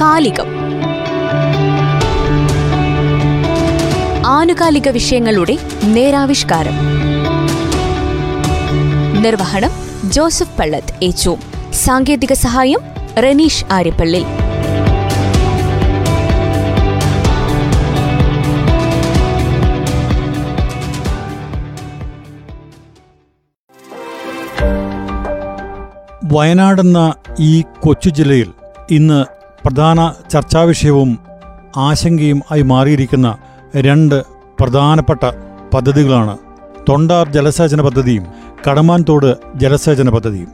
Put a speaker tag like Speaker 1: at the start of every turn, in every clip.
Speaker 1: കാലികം ആനുകാലിക വിഷയങ്ങളുടെ നേരാവിഷ്കാരം. നിർവഹണം ജോസഫ് പള്ളത്ത് ഏച്ചു. സാങ്കേതിക സഹായം റനീഷ് ആര്യപ്പള്ളി.
Speaker 2: വയനാടെന്ന ഈ കൊച്ചു ജില്ലയിൽ ഇന്ന് പ്രധാന ചർച്ചാവിഷയവും ആശങ്കയും ആയി മാറിയിരിക്കുന്ന രണ്ട് പ്രധാനപ്പെട്ട പദ്ധതികളാണ് തൊണ്ടാർ ജലസേചന പദ്ധതിയും കടമാൻതോട് ജലസേചന പദ്ധതിയും.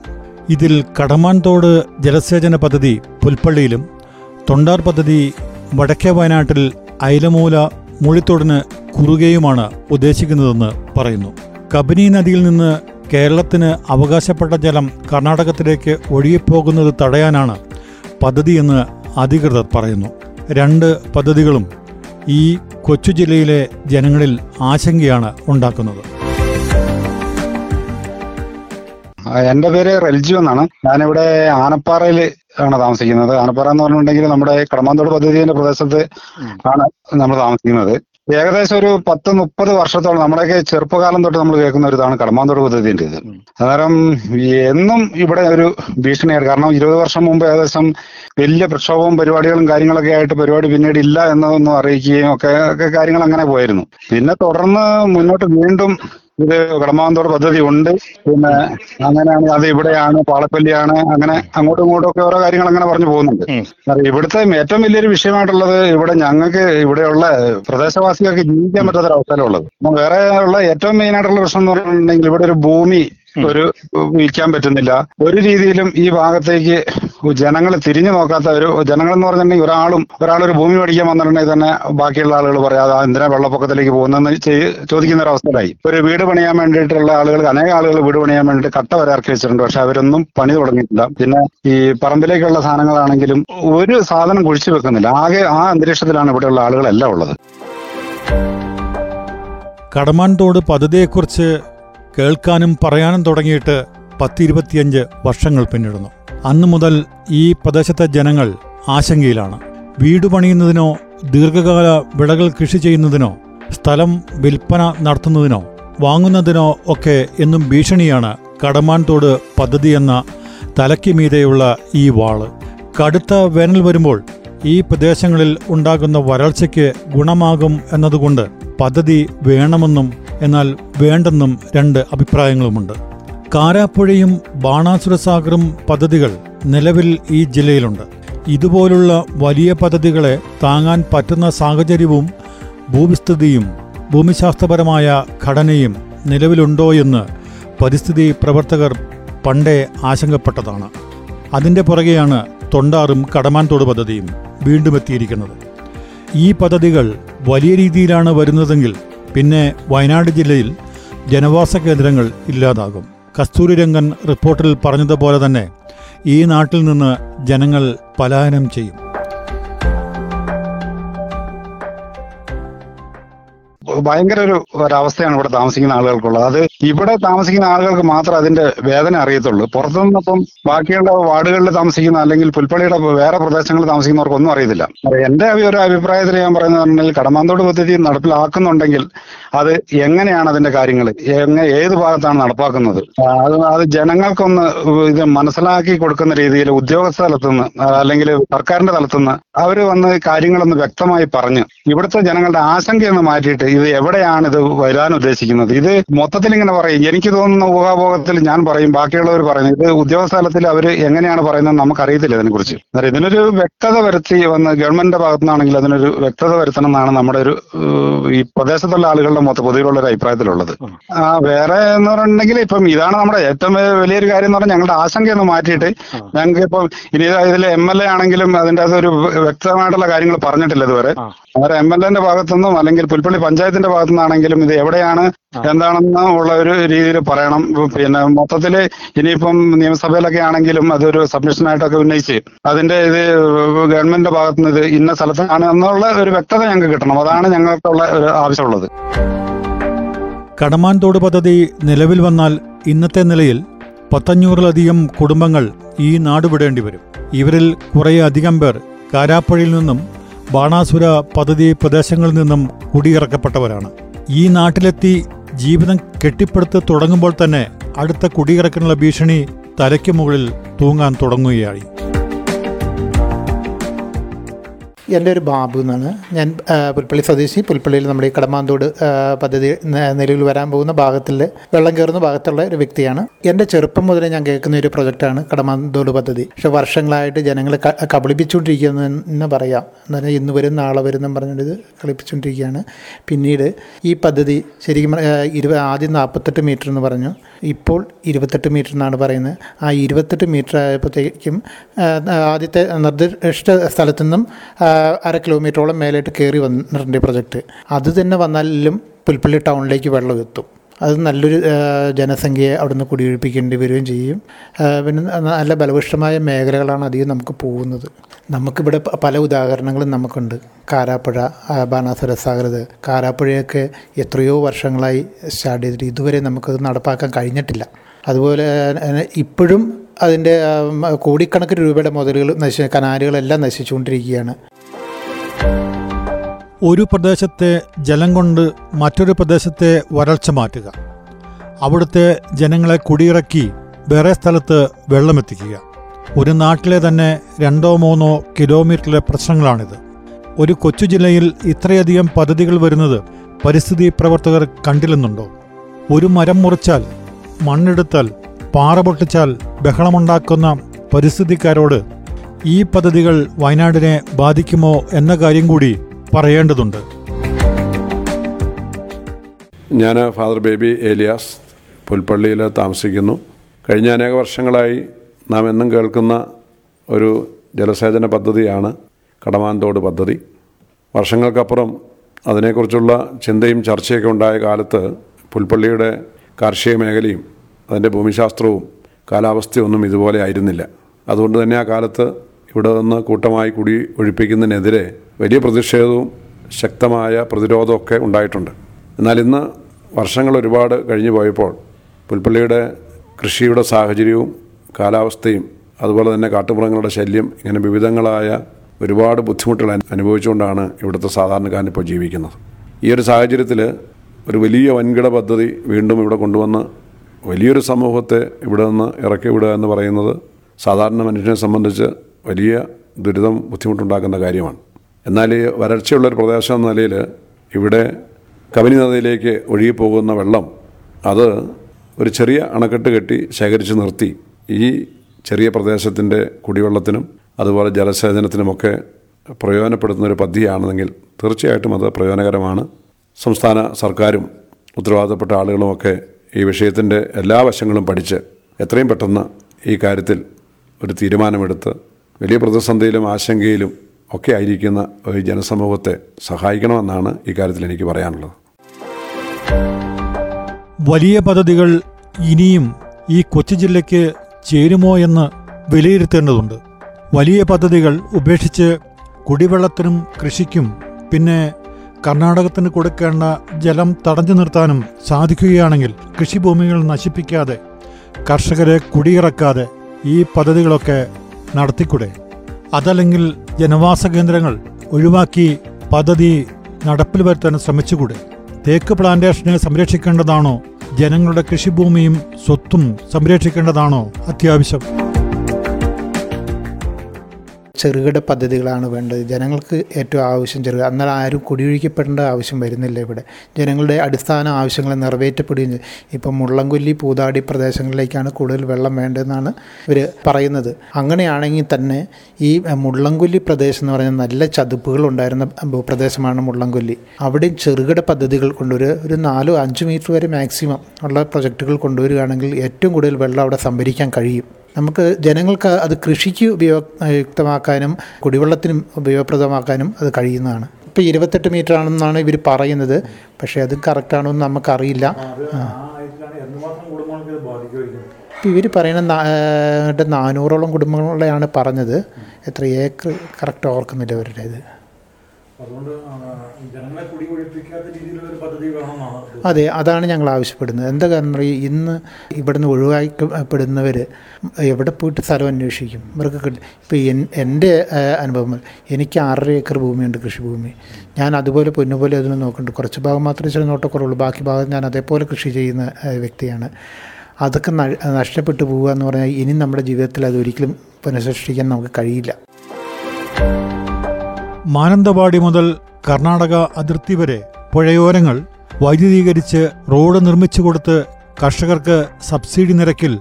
Speaker 2: ഇതിൽ കടമാൻതോട് ജലസേചന പദ്ധതി പുൽപ്പള്ളിയിലും തൊണ്ടാർ പദ്ധതി വടക്കേ വയനാട്ടിൽ അയിലമൂല മുഴിത്തോടിന് കുറുകയുമാണ് ഉദ്ദേശിക്കുന്നതെന്ന് പറയുന്നു. കബനി നദിയിൽ നിന്ന് കേരളത്തിന് അവകാശപ്പെട്ട ജലം കർണാടകത്തിലേക്ക് ഒഴുകിപ്പോകുന്നത് തടയാനാണ് പദ്ധതിയെന്ന് അധികൃതർ പറയുന്നു. രണ്ട് പദ്ധതികളും ഈ കൊച്ചു ജില്ലയിലെ ജനങ്ങളിൽ ആശങ്കയാണ് ഉണ്ടാക്കുന്നത്.
Speaker 3: എന്റെ എന്റെ പേര് റെൽജു എന്നാണ്. ഞാനിവിടെ ആനപ്പാറയിൽ ആണ് താമസിക്കുന്നത്. ആനപ്പാറ എന്ന് പറഞ്ഞിട്ടുണ്ടെങ്കിൽ നമ്മുടെ കടമാന്തോട് പദ്ധതിയുടെ പ്രദേശത്ത് ആണ് നമ്മൾ താമസിക്കുന്നത്. ഏകദേശം ഒരു പത്ത് മുപ്പത് വർഷത്തോളം നമ്മുടെയൊക്കെ ചെറുപ്പകാലം തൊട്ട് നമ്മൾ കേൾക്കുന്ന ഒരു ഇതാണ് കടമാന്തോട് പദ്ധതിന്റെ ഇത് അന്നേരം എന്നും ഇവിടെ ഒരു ഭീഷണിയാണ്. കാരണം ഇരുപത് വർഷം മുമ്പ് ഏകദേശം വലിയ പ്രക്ഷോഭവും പരിപാടികളും കാര്യങ്ങളൊക്കെ ആയിട്ട് പരിപാടി പിന്നീട് ഇല്ല എന്നൊന്നും അറിയിക്കുകയും ഒക്കെ ഒക്കെ കാര്യങ്ങൾ അങ്ങനെ പോയിരുന്നു. പിന്നെ തുടർന്ന് മുന്നോട്ട് വീണ്ടും ഇത് കടമാന്തോട് പദ്ധതി ഉണ്ട്. പിന്നെ അങ്ങനെയാണ് അത് ഇവിടെയാണ് പാളപ്പല്ലിയാണ് അങ്ങനെ അങ്ങോട്ടും ഇങ്ങോട്ടും ഒക്കെ ഓരോ കാര്യങ്ങൾ അങ്ങനെ പറഞ്ഞു പോകുന്നുണ്ട്. ഇവിടുത്തെ ഏറ്റവും വലിയൊരു വിഷയമായിട്ടുള്ളത് ഇവിടെ ഞങ്ങൾക്ക് ഇവിടെയുള്ള പ്രദേശവാസികൾക്ക് ജീവിക്കാൻ പറ്റാത്തൊരവസ്ഥയിലുള്ളത് അപ്പം വേറെ ഉള്ള ഏറ്റവും മെയിൻ ആയിട്ടുള്ള പ്രശ്നം എന്ന് പറഞ്ഞിട്ടുണ്ടെങ്കിൽ ഇവിടെ ഒരു ഭൂമി ഒരു വിൽക്കാൻ പറ്റുന്നില്ല. ഒരു രീതിയിലും ഈ ഭാഗത്തേക്ക് ജനങ്ങൾ തിരിഞ്ഞു നോക്കാത്ത ഒരു ജനങ്ങൾ എന്ന് പറഞ്ഞിട്ടുണ്ടെങ്കിൽ ഒരാളും ഒരാളൊരു ഭൂമി മേടിക്കാൻ വന്നിട്ടുണ്ടെങ്കിൽ തന്നെ ബാക്കിയുള്ള ആളുകൾ പറയാതെ "ആ, എന്തിനാ വെള്ളപ്പൊക്കത്തിലേക്ക് പോകുന്നതെന്ന് ചോദിക്കുന്ന ഒരു അവസ്ഥയിലായി. ഒരു വീട് പണിയാൻ വേണ്ടിയിട്ടുള്ള ആളുകൾ അനേക ആളുകൾ വീട് പണിയാൻ വേണ്ടിയിട്ട് കട്ട വരെ ഇറക്കി വെച്ചിട്ടുണ്ട്. പക്ഷെ അവരൊന്നും പണി തുടങ്ങിയിട്ടില്ല. പിന്നെ ഈ പറമ്പിലേക്കുള്ള സാധനങ്ങളാണെങ്കിലും ഒരു സാധനം കുഴിച്ചു വെക്കുന്നില്ല. ആകെ ആ അന്തരീക്ഷത്തിലാണ് ഇവിടെയുള്ള ആളുകളെല്ലാം ഉള്ളത്.
Speaker 2: കടമാൻതോട് പദ്ധതിയെക്കുറിച്ച് കേൾക്കാനും പറയാനും തുടങ്ങിയിട്ട് പത്തിരുപത്തിയഞ്ച് വർഷങ്ങൾ പിന്നിടുന്നു. അന്നു മുതൽ ഈ പ്രദേശത്തെ ജനങ്ങൾ ആശങ്കയിലാണ്. വീട് പണിയുന്നതിനോ ദീർഘകാല വിളകൾ കൃഷി ചെയ്യുന്നതിനോ സ്ഥലം വിൽപ്പന നടത്തുന്നതിനോ വാങ്ങുന്നതിനോ ഒക്കെ എന്നും ഭീഷണിയാണ് കടമാൻതോട് പദ്ധതി എന്ന തലയ്ക്ക് മീതെയുള്ള ഈ വാൾ. കടുത്ത വേനൽ വരുമ്പോൾ ഈ പ്രദേശങ്ങളിൽ ഉണ്ടാകുന്ന വരൾച്ചയ്ക്ക് ഗുണമാകും എന്നതുകൊണ്ട് പദ്ധതി വേണമെന്നും എന്നാൽ വേണ്ടെന്നും രണ്ട് അഭിപ്രായങ്ങളുമുണ്ട്. കാരാപ്പുഴയും ബാണാസുരസാഗറും പദ്ധതികൾ നിലവിൽ ഈ ജില്ലയിലുണ്ട്. ഇതുപോലുള്ള വലിയ പദ്ധതികളെ താങ്ങാൻ പറ്റുന്ന സാഹചര്യവും ഭൂവിസ്തൃതിയും ഭൂമിശാസ്ത്രപരമായ ഘടനയും നിലവിലുണ്ടോയെന്ന് പരിസ്ഥിതി പ്രവർത്തകർ പണ്ടേ ആശങ്കപ്പെട്ടതാണ്. അതിന്റെ പുറകെയാണ് തൊണ്ടാറും കടമാൻതോട് പദ്ധതിയും വീണ്ടും എത്തിയിരിക്കുന്നത്. ഈ പദ്ധതികൾ വലിയ രീതിയിലാണ് വരുന്നതെങ്കിൽ പിന്നെ വയനാട് ജില്ലയിൽ ജനവാസ കേന്ദ്രങ്ങൾ ഇല്ലാതാകും. കസ്തൂരിരംഗൻ റിപ്പോർട്ടിൽ പറഞ്ഞതുപോലെ തന്നെ ഈ നാട്ടിൽ നിന്ന് ജനങ്ങൾ പലായനം ചെയ്യും.
Speaker 3: ഭയങ്കര ഒരു ഒരവസ്ഥയാണ് ഇവിടെ താമസിക്കുന്ന ആളുകൾക്കുള്ളത്. അത് ഇവിടെ താമസിക്കുന്ന ആളുകൾക്ക് മാത്രം അതിന്റെ വേദന അറിയത്തുള്ളൂ. പുറത്തുനിന്ന് ഇപ്പം ബാക്കിയുള്ള വാർഡുകളിൽ താമസിക്കുന്ന അല്ലെങ്കിൽ പുൽപ്പള്ളിയുടെ വേറെ പ്രദേശങ്ങളിൽ താമസിക്കുന്നവർക്കൊന്നും അറിയത്തില്ല. എന്റെ ഒരു അഭിപ്രായത്തിൽ ഞാൻ പറയുന്നത് കടമാന്തോട് പദ്ധതി നടപ്പിലാക്കുന്നുണ്ടെങ്കിൽ അത് എങ്ങനെയാണ് അതിന്റെ കാര്യങ്ങൾ എങ്ങനെ ഏത് ഭാഗത്താണ് നടപ്പാക്കുന്നത്? അത് അത് ജനങ്ങൾക്കൊന്ന് ഇത് മനസ്സിലാക്കി കൊടുക്കുന്ന രീതിയിൽ ഉദ്യോഗസ്ഥ തലത്തുനിന്ന് അല്ലെങ്കിൽ സർക്കാരിന്റെ തലത്തുനിന്ന് അവർ വന്ന് കാര്യങ്ങളൊന്ന് വ്യക്തമായി പറഞ്ഞ് ഇവിടുത്തെ ജനങ്ങളുടെ ആശങ്കയൊന്ന് മാറ്റിയിട്ട് ഇത് എവിടെയാണ് ഇത് വരാൻ ഉദ്ദേശിക്കുന്നത്? ഇത് മൊത്തത്തിൽ ഇങ്ങനെ പറയും. എനിക്ക് തോന്നുന്ന ഊഹാഭോഗത്തിൽ ഞാൻ പറയും ബാക്കിയുള്ളവർ പറയുന്നത് ഇത് ഉദ്യോഗസ്ഥ തലത്തിൽ അവർ എങ്ങനെയാണ് പറയുന്നത് നമുക്കറിയത്തില്ല ഇതിനെക്കുറിച്ച്. ഇതിനൊരു വ്യക്തത വരുത്തി വന്ന് ഗവൺമെന്റിന്റെ ഭാഗത്തുനിന്നാണെങ്കിൽ അതിനൊരു വ്യക്തത വരുത്തണം എന്നാണ് നമ്മുടെ ഒരു ഈ പ്രദേശത്തുള്ള ആളുകളുടെ മൊത്ത പൊതുവിലുള്ള ഒരു അഭിപ്രായത്തിലുള്ളത്. വേറെ എന്ന് പറഞ്ഞിട്ടുണ്ടെങ്കിൽ ഇപ്പം ഇതാണ് നമ്മുടെ ഏറ്റവും വലിയൊരു കാര്യം എന്ന് പറഞ്ഞാൽ ഞങ്ങളുടെ ആശങ്കയൊന്ന് മാറ്റിയിട്ട് ഞങ്ങൾക്ക് ഇപ്പം ഇനി ഇതിൽ എം എൽ എ ആണെങ്കിലും അതിന്റെ അകത്ത് ഒരു വ്യക്തമായിട്ടുള്ള കാര്യങ്ങൾ പറഞ്ഞിട്ടില്ല ഇതുവരെ. അന്നേരം എം എൽ എന്റെ ഭാഗത്തുനിന്നും അല്ലെങ്കിൽ പുൽപ്പള്ളി പഞ്ചായത്തിന്റെ ഭാഗത്തുനിന്നാണെങ്കിലും ഇത് എവിടെയാണ് എന്താണെന്ന് ഉള്ള ഒരു രീതിയിൽ പറയണം. പിന്നെ മൊത്തത്തിൽ ഇനിയിപ്പം നിയമസഭയിലൊക്കെ ആണെങ്കിലും അതൊരു സബ്മിഷനായിട്ടൊക്കെ ഉന്നയിച്ച് അതിന്റെ ഇത് ഗവൺമെന്റിന്റെ ഭാഗത്തുനിന്ന് ഇത് ഇന്ന സ്ഥലത്താണ് എന്നുള്ള ഒരു വ്യക്തത ഞങ്ങൾക്ക് കിട്ടണം. അതാണ് ഞങ്ങൾക്കുള്ള ഒരു ആവശ്യമുള്ളത്.
Speaker 2: കടമാൻതോട് പദ്ധതി നിലവിൽ വന്നാൽ ഇന്നത്തെ നിലയിൽ പത്തഞ്ഞൂറിലധികം കുടുംബങ്ങൾ ഈ നാട് വിടേണ്ടി വരും. ഇവരിൽ കുറേ അധികം പേർ കാരാപ്പുഴയിൽ നിന്നും ബാണാസുര പദ്ധതി പ്രദേശങ്ങളിൽ നിന്നും കുടിയിറക്കപ്പെട്ടവരാണ്. ഈ നാട്ടിലെത്തി ജീവിതം കെട്ടിപ്പടുത്ത് തുടങ്ങുമ്പോൾ തന്നെ അടുത്ത കുടിയിറക്കാനുള്ള ഭീഷണി തലയ്ക്ക് മുകളിൽ തൂങ്ങാൻ തുടങ്ങുകയായി.
Speaker 4: എന്റെ ഒരു ബാബു എന്നാണ്. ഞാൻ പുൽപ്പള്ളി സ്വദേശി. പുൽപ്പള്ളിയിൽ നമ്മുടെ ഈ കടമാന്തോട് പദ്ധതി നിലവിൽ വരാൻ പോകുന്ന ഭാഗത്തിൽ വെള്ളം കയറുന്ന ഭാഗത്തുള്ള ഒരു വ്യക്തിയാണ്. എന്റെ ചെറുപ്പം മുതലേ ഞാൻ കേൾക്കുന്ന ഒരു പ്രൊജക്റ്റാണ് കടമാന്തോട് പദ്ധതി. പക്ഷെ വർഷങ്ങളായിട്ട് ജനങ്ങളെ ക- കബളിപ്പിച്ചുകൊണ്ടിരിക്കുന്നതെന്ന് പറയാം. എന്നാൽ ഇന്ന് വരും നാളെ വരും എന്നും പറഞ്ഞിട്ട് കളിപ്പിച്ചുകൊണ്ടിരിക്കുകയാണ്. പിന്നീട് ഈ പദ്ധതി ശരിക്കും ഇരുപ ആദ്യം നാൽപ്പത്തെട്ട് മീറ്റർ എന്ന് പറഞ്ഞു. ഇപ്പോൾ ഇരുപത്തെട്ട് മീറ്റർ എന്നാണ് പറയുന്നത്. ആ ഇരുപത്തെട്ട് മീറ്റർ ആയപ്പോഴത്തേക്കും ആദ്യത്തെ നിർദ്ദിഷ്ട സ്ഥലത്തു നിന്നും അര കിലോമീറ്ററോളം മേലോട്ട് കയറി വന്നിട്ടുണ്ട് പ്രൊജക്റ്റ് അത് തന്നെ വന്നാലും പുൽപ്പള്ളി ടൗണിലേക്ക് വെള്ളം എത്തും. അത് നല്ലൊരു ജനസംഖ്യയെ അവിടുന്ന് കുടിയൊഴിപ്പിക്കേണ്ടി വരികയും ചെയ്യും. പിന്നെ നല്ല ബലപുഷ്ടമായ മേഖലകളാണ് അധികം നമുക്ക് പോകുന്നത്. നമുക്കിവിടെ പല ഉദാഹരണങ്ങളും നമുക്കുണ്ട്. കാരാപ്പുഴ ബാണാസുര സാഗരത് കാരാപ്പുഴയൊക്കെ എത്രയോ വർഷങ്ങളായി സ്റ്റാർട്ട് ചെയ്തിട്ട് ഇതുവരെ നമുക്കത് നടപ്പാക്കാൻ കഴിഞ്ഞിട്ടില്ല. അതുപോലെ ഇപ്പോഴും അതിന്റെ കോടിക്കണക്കിന് രൂപയുടെ മുതലുകൾ നശി കനാലുകളെല്ലാം നശിച്ചുകൊണ്ടിരിക്കുകയാണ്.
Speaker 2: ഒരു പ്രദേശത്തെ ജലം കൊണ്ട് മറ്റൊരു പ്രദേശത്തെ വരൾച്ച മാറ്റുക. അവിടുത്തെ ജനങ്ങളെ കുടിയിറക്കി വേറെ സ്ഥലത്ത് വെള്ളമെത്തിക്കുക. ഒരു നാട്ടിലെ തന്നെ രണ്ടോ മൂന്നോ കിലോമീറ്ററിലെ പ്രശ്നങ്ങളാണിത്. ഒരു കൊച്ചു ജില്ലയിൽ ഇത്രയധികം പദ്ധതികൾ വരുന്നത് പരിസ്ഥിതി പ്രവർത്തകർ കണ്ടില്ലെന്നുണ്ടോ? ഒരു മരം മുറിച്ചാൽ മണ്ണെടുത്താൽ പാറ പൊട്ടിച്ചാൽ ബഹളമുണ്ടാക്കുന്ന പരിസ്ഥിതിക്കാരോട് ഈ പദ്ധതികൾ വയനാടിനെ ബാധിക്കുമോ എന്ന കാര്യം കൂടി പറയേണ്ടതുണ്ട്.
Speaker 5: ഞാൻ ഫാദർ ബേബി ഏലിയാസ് പുൽപ്പള്ളിയിൽ താമസിക്കുന്നു. കഴിഞ്ഞ അനേക വർഷങ്ങളായി നാം എന്നും കേൾക്കുന്ന ഒരു ജലസേചന പദ്ധതിയാണ് കടമാന്തോട് പദ്ധതി. വർഷങ്ങൾക്കപ്പുറം അതിനെക്കുറിച്ചുള്ള ചിന്തയും ചർച്ചയൊക്കെ ഉണ്ടായ കാലത്ത് പുൽപ്പള്ളിയുടെ കാർഷിക മേഖലയും അതിന്റെ ഭൂമിശാസ്ത്രവും കാലാവസ്ഥയൊന്നും ഇതുപോലെ ആയിരുന്നില്ല. അതുകൊണ്ട് തന്നെ ആ കാലത്ത് ഇവിടെ നിന്ന് കൂട്ടമായി കുടി ഒഴിപ്പിക്കുന്നതിനെതിരെ വലിയ പ്രതിഷേധവും ശക്തമായ പ്രതിരോധമൊക്കെ ഉണ്ടായിട്ടുണ്ട്. എന്നാൽ ഇന്ന് വർഷങ്ങൾ ഒരുപാട് കഴിഞ്ഞു പോയപ്പോൾ പുൽപ്പള്ളിയുടെ കൃഷിയുടെ സാഹചര്യവും കാലാവസ്ഥയും അതുപോലെ തന്നെ കാട്ടുമൃഗങ്ങളുടെ ശല്യം ഇങ്ങനെ വിവിധങ്ങളായ ഒരുപാട് ബുദ്ധിമുട്ടുകൾ അനുഭവിച്ചുകൊണ്ടാണ് ഇവിടുത്തെ സാധാരണക്കാരൻ ഇപ്പോൾ ജീവിക്കുന്നത്. ഈ ഒരു സാഹചര്യത്തിൽ ഒരു വലിയ വൻകിട പദ്ധതി വീണ്ടും ഇവിടെ കൊണ്ടുവന്ന് വലിയൊരു സമൂഹത്തെ ഇവിടെ നിന്ന് ഇറക്കി വിടുക എന്ന് പറയുന്നത് സാധാരണ മനുഷ്യനെ സംബന്ധിച്ച് വലിയ ദുരിതം ബുദ്ധിമുട്ടുണ്ടാക്കുന്ന കാര്യമാണ്. എന്നാൽ ഈ വരൾച്ചയുള്ള ഒരു പ്രദേശം എന്ന നിലയിൽ ഇവിടെ കബനി നദിയിലേക്ക് ഒഴുകിപ്പോകുന്ന വെള്ളം അത് ഒരു ചെറിയ അണക്കെട്ട് കെട്ടി ശേഖരിച്ച് നിർത്തി. ഈ ചെറിയ പ്രദേശത്തിന്റെ കുടിവെള്ളത്തിനും അതുപോലെ ജലസേചനത്തിനുമൊക്കെ പ്രയോജനപ്പെടുത്തുന്ന ഒരു പദ്ധതിയാണെന്നെങ്കിൽ തീർച്ചയായിട്ടും അത് പ്രയോജനകരമാണ്. സംസ്ഥാന സർക്കാരും ഉത്തരവാദിത്തപ്പെട്ട ആളുകളുമൊക്കെ ഈ വിഷയത്തിന്റെ എല്ലാ വശങ്ങളും പഠിച്ച് എത്രയും പെട്ടെന്ന് ഈ കാര്യത്തിൽ ഒരു തീരുമാനമെടുത്ത് വലിയ പ്രതിസന്ധിയിലും ആശങ്കയിലും ഒക്കെ ആയിരിക്കുന്ന ഒരു ജനസമൂഹത്തെ സഹായിക്കണമെന്നാണ് ഇക്കാര്യത്തിൽ കാര്യത്തിൽ എനിക്ക് പറയാനുള്ളത്.
Speaker 2: വലിയ പദ്ധതികൾ ഇനിയും ഈ കൊച്ചു ജില്ലയ്ക്ക് ചേരുമോ എന്ന് വിലയിരുത്തേണ്ടതുണ്ട്. വലിയ പദ്ധതികൾ ഉപേക്ഷിച്ച് കുടിവെള്ളത്തിനും കൃഷിക്കും പിന്നെ കർണാടകത്തിന് കൊടുക്കേണ്ട ജലം തടഞ്ഞു നിർത്താനും സാധിക്കുകയാണെങ്കിൽ കൃഷിഭൂമികൾ നശിപ്പിക്കാതെ കർഷകരെ കുടിയിറക്കാതെ ഈ പദ്ധതികളൊക്കെ നടത്തിക്കൂടെ? അതല്ലെങ്കിൽ ജനവാസ കേന്ദ്രങ്ങൾ ഒഴിവാക്കി പദ്ധതി നടപ്പിൽ വരുത്താൻ ശ്രമിച്ചുകൂടെ? തേക്ക് പ്ലാന്റേഷനെ സംരക്ഷിക്കേണ്ടതാണോ? ജനങ്ങളുടെ കൃഷിഭൂമിയും സ്വത്തും സംരക്ഷിക്കേണ്ടതാണോ? അത്യാവശ്യം.
Speaker 4: ചെറുകിട പദ്ധതികളാണ് വേണ്ടത്. ജനങ്ങൾക്ക് ഏറ്റവും ആവശ്യം ചെറുകിട എന്നാൽ ആരും കുടിയൊഴിക്കപ്പെടേണ്ട ആവശ്യം വരുന്നില്ല ഇവിടെ. ജനങ്ങളുടെ അടിസ്ഥാന ആവശ്യങ്ങൾ നിറവേറ്റപ്പെടുകയും ചെയ്യും. ഇപ്പം മുള്ളംകൊല്ലി പൂതാടി പ്രദേശങ്ങളിലേക്കാണ് കൂടുതൽ വെള്ളം വേണ്ടതെന്നാണ് ഇവർ പറയുന്നത്. അങ്ങനെയാണെങ്കിൽ തന്നെ ഈ മുള്ളംകൊല്ലി പ്രദേശം എന്ന് പറഞ്ഞാൽ നല്ല ചതുപ്പുകൾ ഉണ്ടായിരുന്ന പ്രദേശമാണ് മുള്ളംകൊല്ലി. അവിടെ ചെറുകിട പദ്ധതികൾ കൊണ്ടുവരിക ഒരു നാലോ അഞ്ച് മീറ്റർ വരെ മാക്സിമം ഉള്ള പ്രൊജക്റ്റുകൾ കൊണ്ടുവരികയാണെങ്കിൽ ഏറ്റവും കൂടുതൽ വെള്ളം അവിടെ സംഭരിക്കാൻ കഴിയും. നമുക്ക് ജനങ്ങൾക്ക് അത് കൃഷിക്ക് ഉപയോഗയുക്തമാക്കാനും കുടിവെള്ളത്തിനും ഉപയോഗപ്രദമാക്കാനും അത് കഴിയുന്നതാണ്. ഇപ്പോൾ ഇരുപത്തെട്ട് മീറ്റർ ആണെന്നാണ് ഇവർ പറയുന്നത്. പക്ഷേ അത് കറക്റ്റാണോ എന്ന് നമുക്കറിയില്ല. ഇവർ പറയുന്ന നാനൂറോളം കുടുംബങ്ങളെയാണ് പറഞ്ഞത്. എത്ര ഏക്കർ കറക്റ്റ് ഓർക്കുന്നില്ല അവരുടേത്
Speaker 2: അതുകൊണ്ട് ജനങ്ങളെ കുടി രീതിയിലുള്ള ഒരു പദ്ധതി
Speaker 4: അതെ അതാണ് ഞങ്ങൾ ആവശ്യപ്പെടുന്നത്. എന്താ കാരണം ഇന്ന് ഇവിടുന്ന് ഒഴിവാക്കപ്പെടുന്നവർ എവിടെ പോയിട്ട് സ്ഥലം അന്വേഷിക്കും? ഇവർക്ക് ഇപ്പം എന്റെ അനുഭവം എനിക്ക് ആറര ഏക്കർ ഭൂമിയുണ്ട് കൃഷിഭൂമി. ഞാൻ അതുപോലെ പൊന്നുപോലെ അതിനെ നോക്കുന്നുണ്ട്. കുറച്ച് ഭാഗം മാത്രമേ ചില നോട്ടക്കുറവുള്ളൂ. ബാക്കി ഭാഗം ഞാൻ അതേപോലെ കൃഷി ചെയ്യുന്ന വ്യക്തിയാണ്. അതൊക്കെ നഷ്ടപ്പെട്ടു പോവുക എന്ന് പറഞ്ഞാൽ ഇനി നമ്മുടെ ജീവിതത്തിൽ അതൊരിക്കലും പുനഃസൃഷ്ടിക്കാൻ നമുക്ക് കഴിയില്ല.
Speaker 2: മാനന്തവാടി മുതൽ കർണാടക അതിർത്തി വരെ പുഴയോരങ്ങൾ വൈദ്യുതീകരിച്ച് റോഡ് നിർമ്മിച്ചു കൊടുത്ത് കർഷകർക്ക് സബ്സിഡി നിരക്കിൽ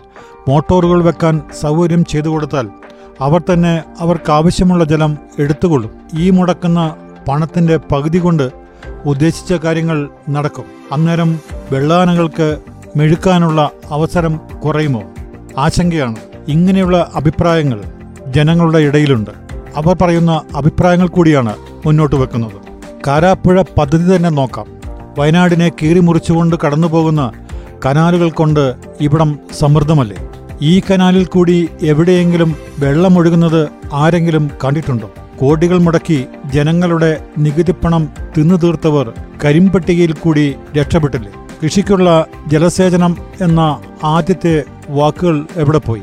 Speaker 2: മോട്ടോറുകൾ വെക്കാൻ സൗകര്യം ചെയ്തു കൊടുത്താൽ അവർ തന്നെ അവർക്കാവശ്യമുള്ള ജലം എടുത്തുകൊള്ളും. ഈ മുടക്കുന്ന പണത്തിന്റെ പകുതി കൊണ്ട് ഉദ്ദേശിച്ച കാര്യങ്ങൾ നടക്കും. അന്നേരം വെള്ളാനകൾക്ക് മെഴുക്കാനുള്ള അവസരം കുറയുമോ? ആശങ്കയാണ്. ഇങ്ങനെയുള്ള അഭിപ്രായങ്ങൾ ജനങ്ങളുടെ ഇടയിലുണ്ട്. അവർ പറയുന്ന അഭിപ്രായങ്ങൾ കൂടിയാണ് മുന്നോട്ട് വെക്കുന്നത്. കാരാപ്പുഴ പദ്ധതി തന്നെ നോക്കാം. വയനാടിനെ കീറിമുറിച്ചുകൊണ്ട് കടന്നുപോകുന്ന കനാലുകൾ കൊണ്ട് ഇവിടം സമൃദ്ധമല്ലേ? ഈ കനാലിൽ കൂടി എവിടെയെങ്കിലും വെള്ളമൊഴുകുന്നത് ആരെങ്കിലും കണ്ടിട്ടുണ്ടോ? കോടികൾ മുടക്കി ജനങ്ങളുടെ നികുതിപ്പണം തിന്നു തീർത്തവർ കരിമ്പട്ടികയിൽ കൂടി രക്ഷപ്പെട്ടില്ലേ? കൃഷിക്കുള്ള ജലസേചനം എന്ന ആദ്യത്തെ വാക്കുകൾ എവിടെ പോയി?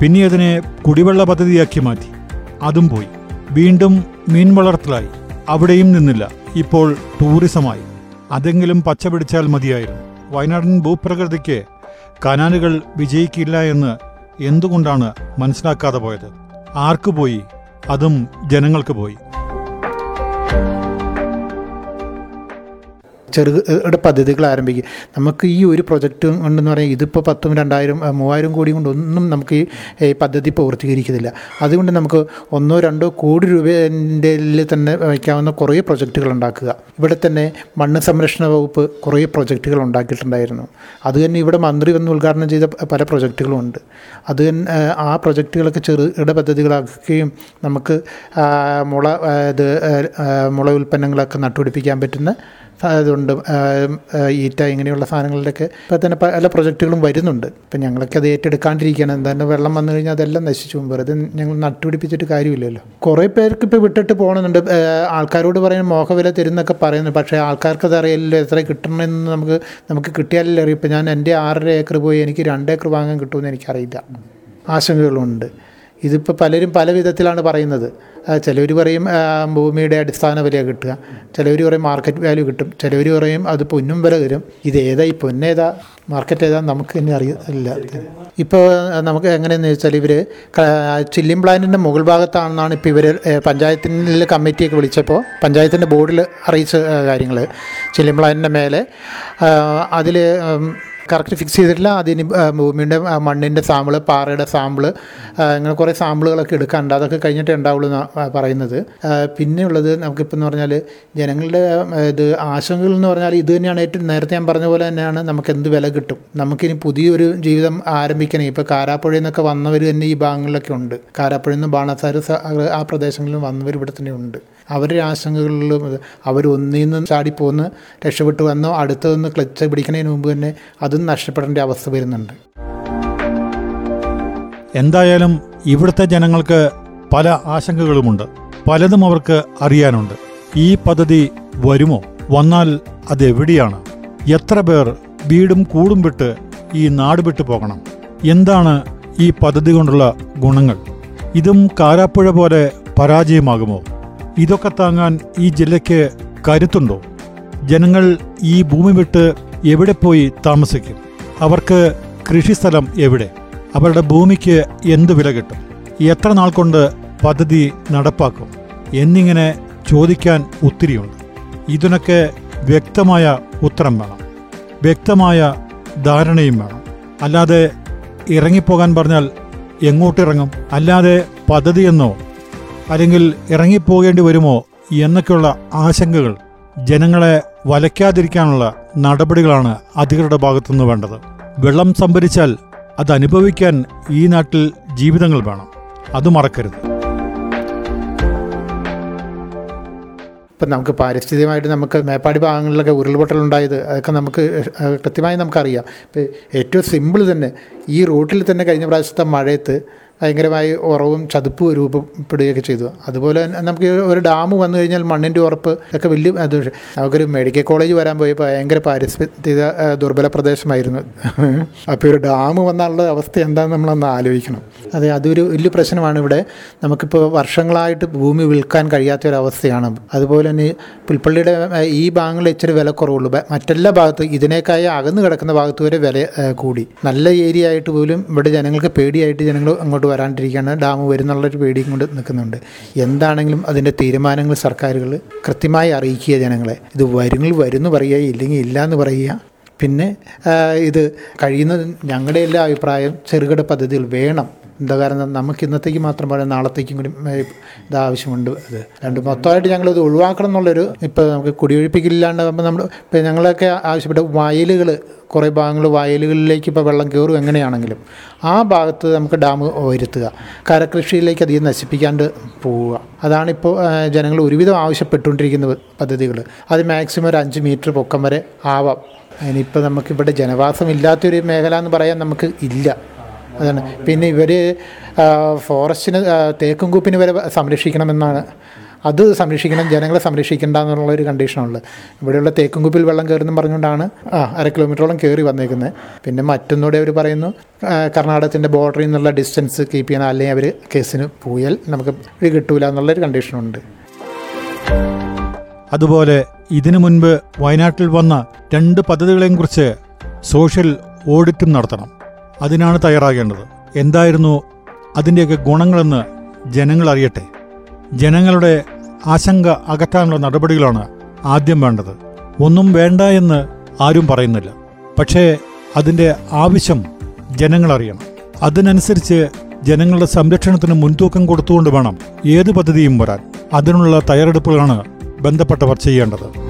Speaker 2: പിന്നെ അതിനെ കുടിവെള്ള പദ്ധതിയാക്കി മാറ്റി. അതും പോയി. വീണ്ടും മീൻ വളർത്തലായി. അവിടെയും നിന്നില്ല. ഇപ്പോൾ ടൂറിസമായി. അതെങ്കിലും പച്ച പിടിച്ചാൽ മതിയായിരുന്നു. വയനാടൻ ഭൂപ്രകൃതിക്ക് കനാലുകൾ വിജയിക്കില്ല എന്ന് എന്തുകൊണ്ടാണ് മനസ്സിലാക്കാതെ പോയത്? ആർക്ക് പോയി? അതും ജനങ്ങൾക്ക് പോയി.
Speaker 4: ചെറുകിട പദ്ധതികൾ ആരംഭിക്കുക. നമുക്ക് ഈ ഒരു പ്രൊജക്റ്റ് കൊണ്ടെന്ന് പറയാം ഇതിപ്പോൾ പത്തും രണ്ടായിരം മൂവായിരം കോടി കൊണ്ടൊന്നും നമുക്ക് ഈ പദ്ധതി പൂർത്തീകരിക്കുന്നില്ല അതുകൊണ്ട് നമുക്ക് ഒന്നോ രണ്ടോ കോടി രൂപേന്റെ തന്നെ വയ്ക്കാവുന്ന കുറേ പ്രൊജക്റ്റുകൾ ഉണ്ടാക്കുക. ഇവിടെ തന്നെ മണ്ണ് സംരക്ഷണ വകുപ്പ് കുറേ പ്രൊജക്റ്റുകൾ ഉണ്ടാക്കിയിട്ടുണ്ടായിരുന്നു. അത് തന്നെ ഇവിടെ മന്ത്രി വന്ന് ഉദ്ഘാടനം ചെയ്ത പല പ്രൊജക്റ്റുകളും ഉണ്ട്. അത് ആ, പ്രൊജക്റ്റുകളൊക്കെ ചെറുകിട പദ്ധതികളാക്കുകയും നമുക്ക് മുള ഇത് മുള ഉൽപ്പന്നങ്ങളൊക്കെ നട്ടുപിടിപ്പിക്കാൻ പറ്റുന്ന അതുകൊണ്ട് ഈറ്റ ഇങ്ങനെയുള്ള സാധനങ്ങളിലൊക്കെ ഇപ്പോൾ തന്നെ പല പ്രൊജക്റ്റുകളും വരുന്നുണ്ട്. ഇപ്പം ഞങ്ങളൊക്കെ അത് ഏറ്റെടുക്കാണ്ടിരിക്കുകയാണ്. എന്തായാലും വെള്ളം വന്നു കഴിഞ്ഞാൽ അതെല്ലാം നശിച്ചു പോകും. വെറുതെ ഞങ്ങൾ നട്ടുപിടിപ്പിച്ചിട്ട് കാര്യമില്ലല്ലോ. കുറേ പേർക്ക് ഇപ്പോൾ വിട്ടിട്ട് പോകണമെന്നുണ്ട് ആൾക്കാരോട് പറയുന്ന മോഹവില തരുന്നൊക്കെ പറയുന്നു. പക്ഷേ ആൾക്കാർക്ക് അത് അറിയില്ലല്ലോ. എത്ര കിട്ടണമെന്ന് നമുക്ക് നമുക്ക് കിട്ടിയാലല്ലേ അറിയും. ഇപ്പം ഞാൻ എന്റെ ആറര ഏക്കർ പോയി എനിക്ക് രണ്ട് ഏക്കർ വാങ്ങാൻ കിട്ടുമെന്ന് എനിക്കറിയില്ല. ആശങ്കകളുണ്ട്. ഇതിപ്പോൾ പലരും പല വിധത്തിലാണ് പറയുന്നത്. ചിലവർ പറയും ഭൂമിയുടെ അടിസ്ഥാന വില കിട്ടുക. ചിലവർ പറയും മാർക്കറ്റ് വാല്യൂ കിട്ടും. ചിലവർ പറയും അത് പൊന്നും വില തരും. ഇത് ഏതാ ഈ പൊന്നേതാ മാർക്കറ്റ് ഏതാ നമുക്ക് തന്നെ അറിയില്ല. ഇപ്പോൾ നമുക്ക് എങ്ങനെയെന്ന് വെച്ചാൽ ഇവർ ചില്ലിം പ്ലാന്റിന്റെ മുകൾ ഭാഗത്താണെന്നാണ് ഇപ്പോൾ ഇവർ പഞ്ചായത്തിന്റെ കമ്മിറ്റിയൊക്കെ വിളിച്ചപ്പോൾ പഞ്ചായത്തിന്റെ ബോർഡിൽ അറിയിച്ച കാര്യങ്ങൾ ചില്ലിം പ്ലാന്റിന്റെ മേലെ അതിൽ കറക്റ്റ് ഫിക്സ് ചെയ്തിട്ടില്ല. അതിന് ഭൂമിയുടെ മണ്ണിന്റെ സാമ്പിൾ പാറയുടെ സാമ്പിൾ ഇങ്ങനെ കുറേ സാമ്പിളുകളൊക്കെ എടുക്കാനുണ്ട് അതൊക്കെ കഴിഞ്ഞിട്ടേ ഉണ്ടാവുള്ളൂ എന്നാണ് പറയുന്നത്. പിന്നെയുള്ളത് നമുക്കിപ്പോൾ എന്ന് പറഞ്ഞാൽ ജനങ്ങളുടെ ഇത് ആശങ്കകൾ എന്ന് പറഞ്ഞാൽ ഇത് തന്നെയാണ് ഏറ്റവും നേരത്തെ ഞാൻ പറഞ്ഞ പോലെ തന്നെയാണ് നമുക്ക് എന്ത് വില കിട്ടും. നമുക്കിനി പുതിയൊരു ജീവിതം ആരംഭിക്കണേ. ഇപ്പോൾ കാരാപ്പുഴയിൽ നിന്നൊക്കെ വന്നവർ തന്നെ ഈ ഭാഗങ്ങളിലൊക്കെ ഉണ്ട്. കാരാപ്പുഴയിൽ നിന്ന് ബാണസാര ആ പ്രദേശങ്ങളിലും വന്നവർ ഇവിടെ തന്നെ ഉണ്ട്. അവരുടെ ആശങ്കകളിലും അവർ ചാടിപ്പോന്ന് രക്ഷപ്പെട്ടു വന്നോ അടുത്തതൊന്ന് ക്ലച്ച് പിടിക്കുന്നതിന് മുമ്പ് തന്നെ അതും നഷ്ടപ്പെടേണ്ട അവസ്ഥ വരുന്നുണ്ട്.
Speaker 2: എന്തായാലും ഇവിടുത്തെ ജനങ്ങൾക്ക് പല ആശങ്കകളുമുണ്ട്. പലതും അവർക്ക് അറിയാനുണ്ട്. ഈ പദ്ധതി വരുമോ? വന്നാൽ അതെവിടെയാണ്? എത്ര പേർ വീടും കൂടും വിട്ട് ഈ നാട് വിട്ടു പോകണം? എന്താണ് ഈ പദ്ധതി കൊണ്ടുള്ള ഗുണങ്ങൾ? ഇതും കാരാപ്പുഴ പോലെ പരാജയമാകുമോ? ഇതൊക്കെ താങ്ങാൻ ഈ ജില്ലയ്ക്ക് കരുത്തുണ്ടോ? ജനങ്ങൾ ഈ ഭൂമി വിട്ട് എവിടെ പോയി താമസിക്കും? അവർക്ക് കൃഷിസ്ഥലം എവിടെ? അവരുടെ ഭൂമിക്ക് എന്ത് വില കിട്ടും? എത്ര നാൾ കൊണ്ട് പദ്ധതി നടപ്പാക്കും? എന്നിങ്ങനെ ചോദിക്കാൻ ഒത്തിരിയുണ്ട്. ഇതിനൊക്കെ വ്യക്തമായ ഉത്തരം വേണം. വ്യക്തമായ ധാരണയും വേണം. അല്ലാതെ ഇറങ്ങിപ്പോകാൻ പറഞ്ഞാൽ എങ്ങോട്ടിറങ്ങും? അല്ലാതെ പദ്ധതിയെന്നോ അല്ലെങ്കിൽ ഇറങ്ങിപ്പോകേണ്ടി വരുമോ എന്നൊക്കെയുള്ള ആശങ്കകൾ ജനങ്ങളെ വലയ്ക്കാതിരിക്കാനുള്ള നടപടികളാണ് അധികൃതരുടെ ഭാഗത്തുനിന്ന് വേണ്ടത്. വെള്ളം സംഭരിച്ചാൽ അത് അനുഭവിക്കാൻ ഈ നാട്ടിൽ ജീവിതങ്ങൾ വേണം. അത് മറക്കരുത്.
Speaker 4: ഇപ്പം നമുക്ക് പാരിസ്ഥിതികമായിട്ട് നമുക്ക് മേപ്പാടി ഭാഗങ്ങളിലൊക്കെ ഉരുൾപൊട്ടലുണ്ടായത് അതൊക്കെ നമുക്ക് കൃത്യമായി നമുക്കറിയാം. ഏറ്റവും സിമ്പിൾ തന്നെ ഈ റൂട്ടിൽ തന്നെ കഴിഞ്ഞ പ്രാവശ്യത്തെ മഴയത്ത് ഭയങ്കരമായി ഉറവും ചതുപ്പും രൂപപ്പെടുകയൊക്കെ ചെയ്തു. അതുപോലെ നമുക്ക് ഒരു ഡാം വന്നു കഴിഞ്ഞാൽ മണ്ണിന്റെ ഉറപ്പ് ഒക്കെ വലിയ അത് നമുക്കൊരു മെഡിക്കൽ കോളേജ് വരാൻ പോയപ്പോൾ ഭയങ്കര പാരിസ്ഥിതിക ദുർബല പ്രദേശമായിരുന്നു. അപ്പോൾ ഒരു ഡാം വന്നാലുള്ള അവസ്ഥ എന്താണെന്ന് നമ്മളൊന്ന് ആലോചിക്കണം. അതെ അതൊരു വലിയ പ്രശ്നമാണ് ഇവിടെ. നമുക്കിപ്പോൾ വർഷങ്ങളായിട്ട് ഭൂമി വിൽക്കാൻ കഴിയാത്ത ഒരു അവസ്ഥയാണ്. അതുപോലെ തന്നെ പുൽപ്പള്ളിയുടെ ഈ ഭാഗങ്ങളിൽ ഇച്ചിരി വില കുറവുള്ളൂ. മറ്റെല്ലാ ഭാഗത്തും ഇതിനേക്കായി അകന്നു കിടക്കുന്ന ഭാഗത്ത് വരെ വില കൂടി. നല്ല ഏരിയ ആയിട്ട് പോലും ഇവിടെ ജനങ്ങൾക്ക് പേടിയായിട്ട് ജനങ്ങൾ അങ്ങോട്ട് വരാണ്ടിരിക്കുകയാണ് ഡാം വരുന്നുള്ളൊരു പേടിയും കൊണ്ട് നിൽക്കുന്നുണ്ട്. എന്താണെങ്കിലും അതിന്റെ തീരുമാനങ്ങൾ സർക്കാരുകൾ കൃത്യമായി അറിയിക്കുക ജനങ്ങളെ. ഇത് വരുങ്ങൾ വരുന്നു പറയുക ഇല്ലെങ്കിൽ ഇല്ല എന്ന് പറയുക. പിന്നെ ഇത് കഴിയുന്നത് ഞങ്ങളുടെ എല്ലാ അഭിപ്രായം ചെറുകിട പദ്ധതികൾ വേണം. എന്താ കാരണം? നമുക്ക് ഇന്നത്തേക്ക് മാത്രം പറയാം നാളത്തേക്കും കൂടി ഇത് ആവശ്യമുണ്ട്. അത് രണ്ട് മൊത്തമായിട്ട് ഞങ്ങളിത് ഒഴിവാക്കണം എന്നുള്ളൊരു ഇപ്പോൾ നമുക്ക് കുടിയൊഴിപ്പിക്കില്ലാണ്ട് നമ്മൾ നമ്മൾ ഇപ്പോൾ ഞങ്ങളൊക്കെ ആവശ്യപ്പെട്ട വയലുകൾ കുറേ ഭാഗങ്ങൾ വയലുകളിലേക്ക് ഇപ്പോൾ വെള്ളം കയറും എങ്ങനെയാണെങ്കിലും ആ ഭാഗത്ത് നമുക്ക് ഡാം വരുത്തുക കരകൃഷിയിലേക്ക് അധികം നശിപ്പിക്കാണ്ട് പോവുക. അതാണിപ്പോൾ ജനങ്ങൾ ഒരുവിധം ആവശ്യപ്പെട്ടുകൊണ്ടിരിക്കുന്ന പദ്ധതികൾ അത് മാക്സിമം ഒരു അഞ്ച് മീറ്റർ പൊക്കം വരെ ആവാം. അതിനിപ്പോൾ നമുക്കിവിടെ ജനവാസം ഇല്ലാത്തൊരു മേഖല എന്ന് പറയാൻ നമുക്ക് ഇല്ല. അതാണ്. പിന്നെ ഇവർ ഫോറസ്റ്റിന് തേക്കും കൂപ്പിന് വരെ സംരക്ഷിക്കണമെന്നാണ്. അത് സംരക്ഷിക്കണം ജനങ്ങളെ സംരക്ഷിക്കേണ്ട എന്നുള്ള ഒരു കണ്ടീഷനുള്ളത് ഇവിടെയുള്ള തേക്കും കുപ്പിൽ വെള്ളം കയറുന്നു പറഞ്ഞുകൊണ്ടാണ് ആ അര കിലോമീറ്ററോളം കയറി വന്നേക്കുന്നത്. പിന്നെ മറ്റൊന്നുകൂടെ അവർ പറയുന്നു കർണാടകത്തിന്റെ ബോർഡറിൽ നിന്നുള്ള ഡിസ്റ്റൻസ് കീപ്പ് ചെയ്യണം അല്ലെങ്കിൽ അവർ കേസിന് പോയാൽ നമുക്ക് ഇത് കിട്ടൂല എന്നുള്ളൊരു കണ്ടീഷനുണ്ട്.
Speaker 2: അതുപോലെ ഇതിനു മുൻപ് വയനാട്ടിൽ വന്ന രണ്ട് പദ്ധതികളെയും കുറിച്ച് സോഷ്യൽ ഓഡിറ്റും നടത്തണം. അതിനാണ് തയ്യാറാകേണ്ടത്. എന്തായിരുന്നു അതിന്റെയൊക്കെ ഗുണങ്ങളെന്ന് ജനങ്ങൾ അറിയട്ടെ. ജനങ്ങളുടെ ആശങ്ക അകറ്റാനുള്ള നടപടികളാണ് ആദ്യം വേണ്ടത്. ഒന്നും വേണ്ട എന്ന് ആരും പറയുന്നില്ല. പക്ഷേ അതിന്റെ ആവശ്യം ജനങ്ങളറിയണം അതിനനുസരിച്ച് ജനങ്ങളുടെ സംരക്ഷണത്തിന് മുൻതൂക്കം കൊടുത്തുകൊണ്ട് വേണം ഏത് പദ്ധതിയും വരാൻ. അതിനുള്ള തയ്യാറെടുപ്പുകളാണ് ബന്ധപ്പെട്ടവർ ചെയ്യേണ്ടത്.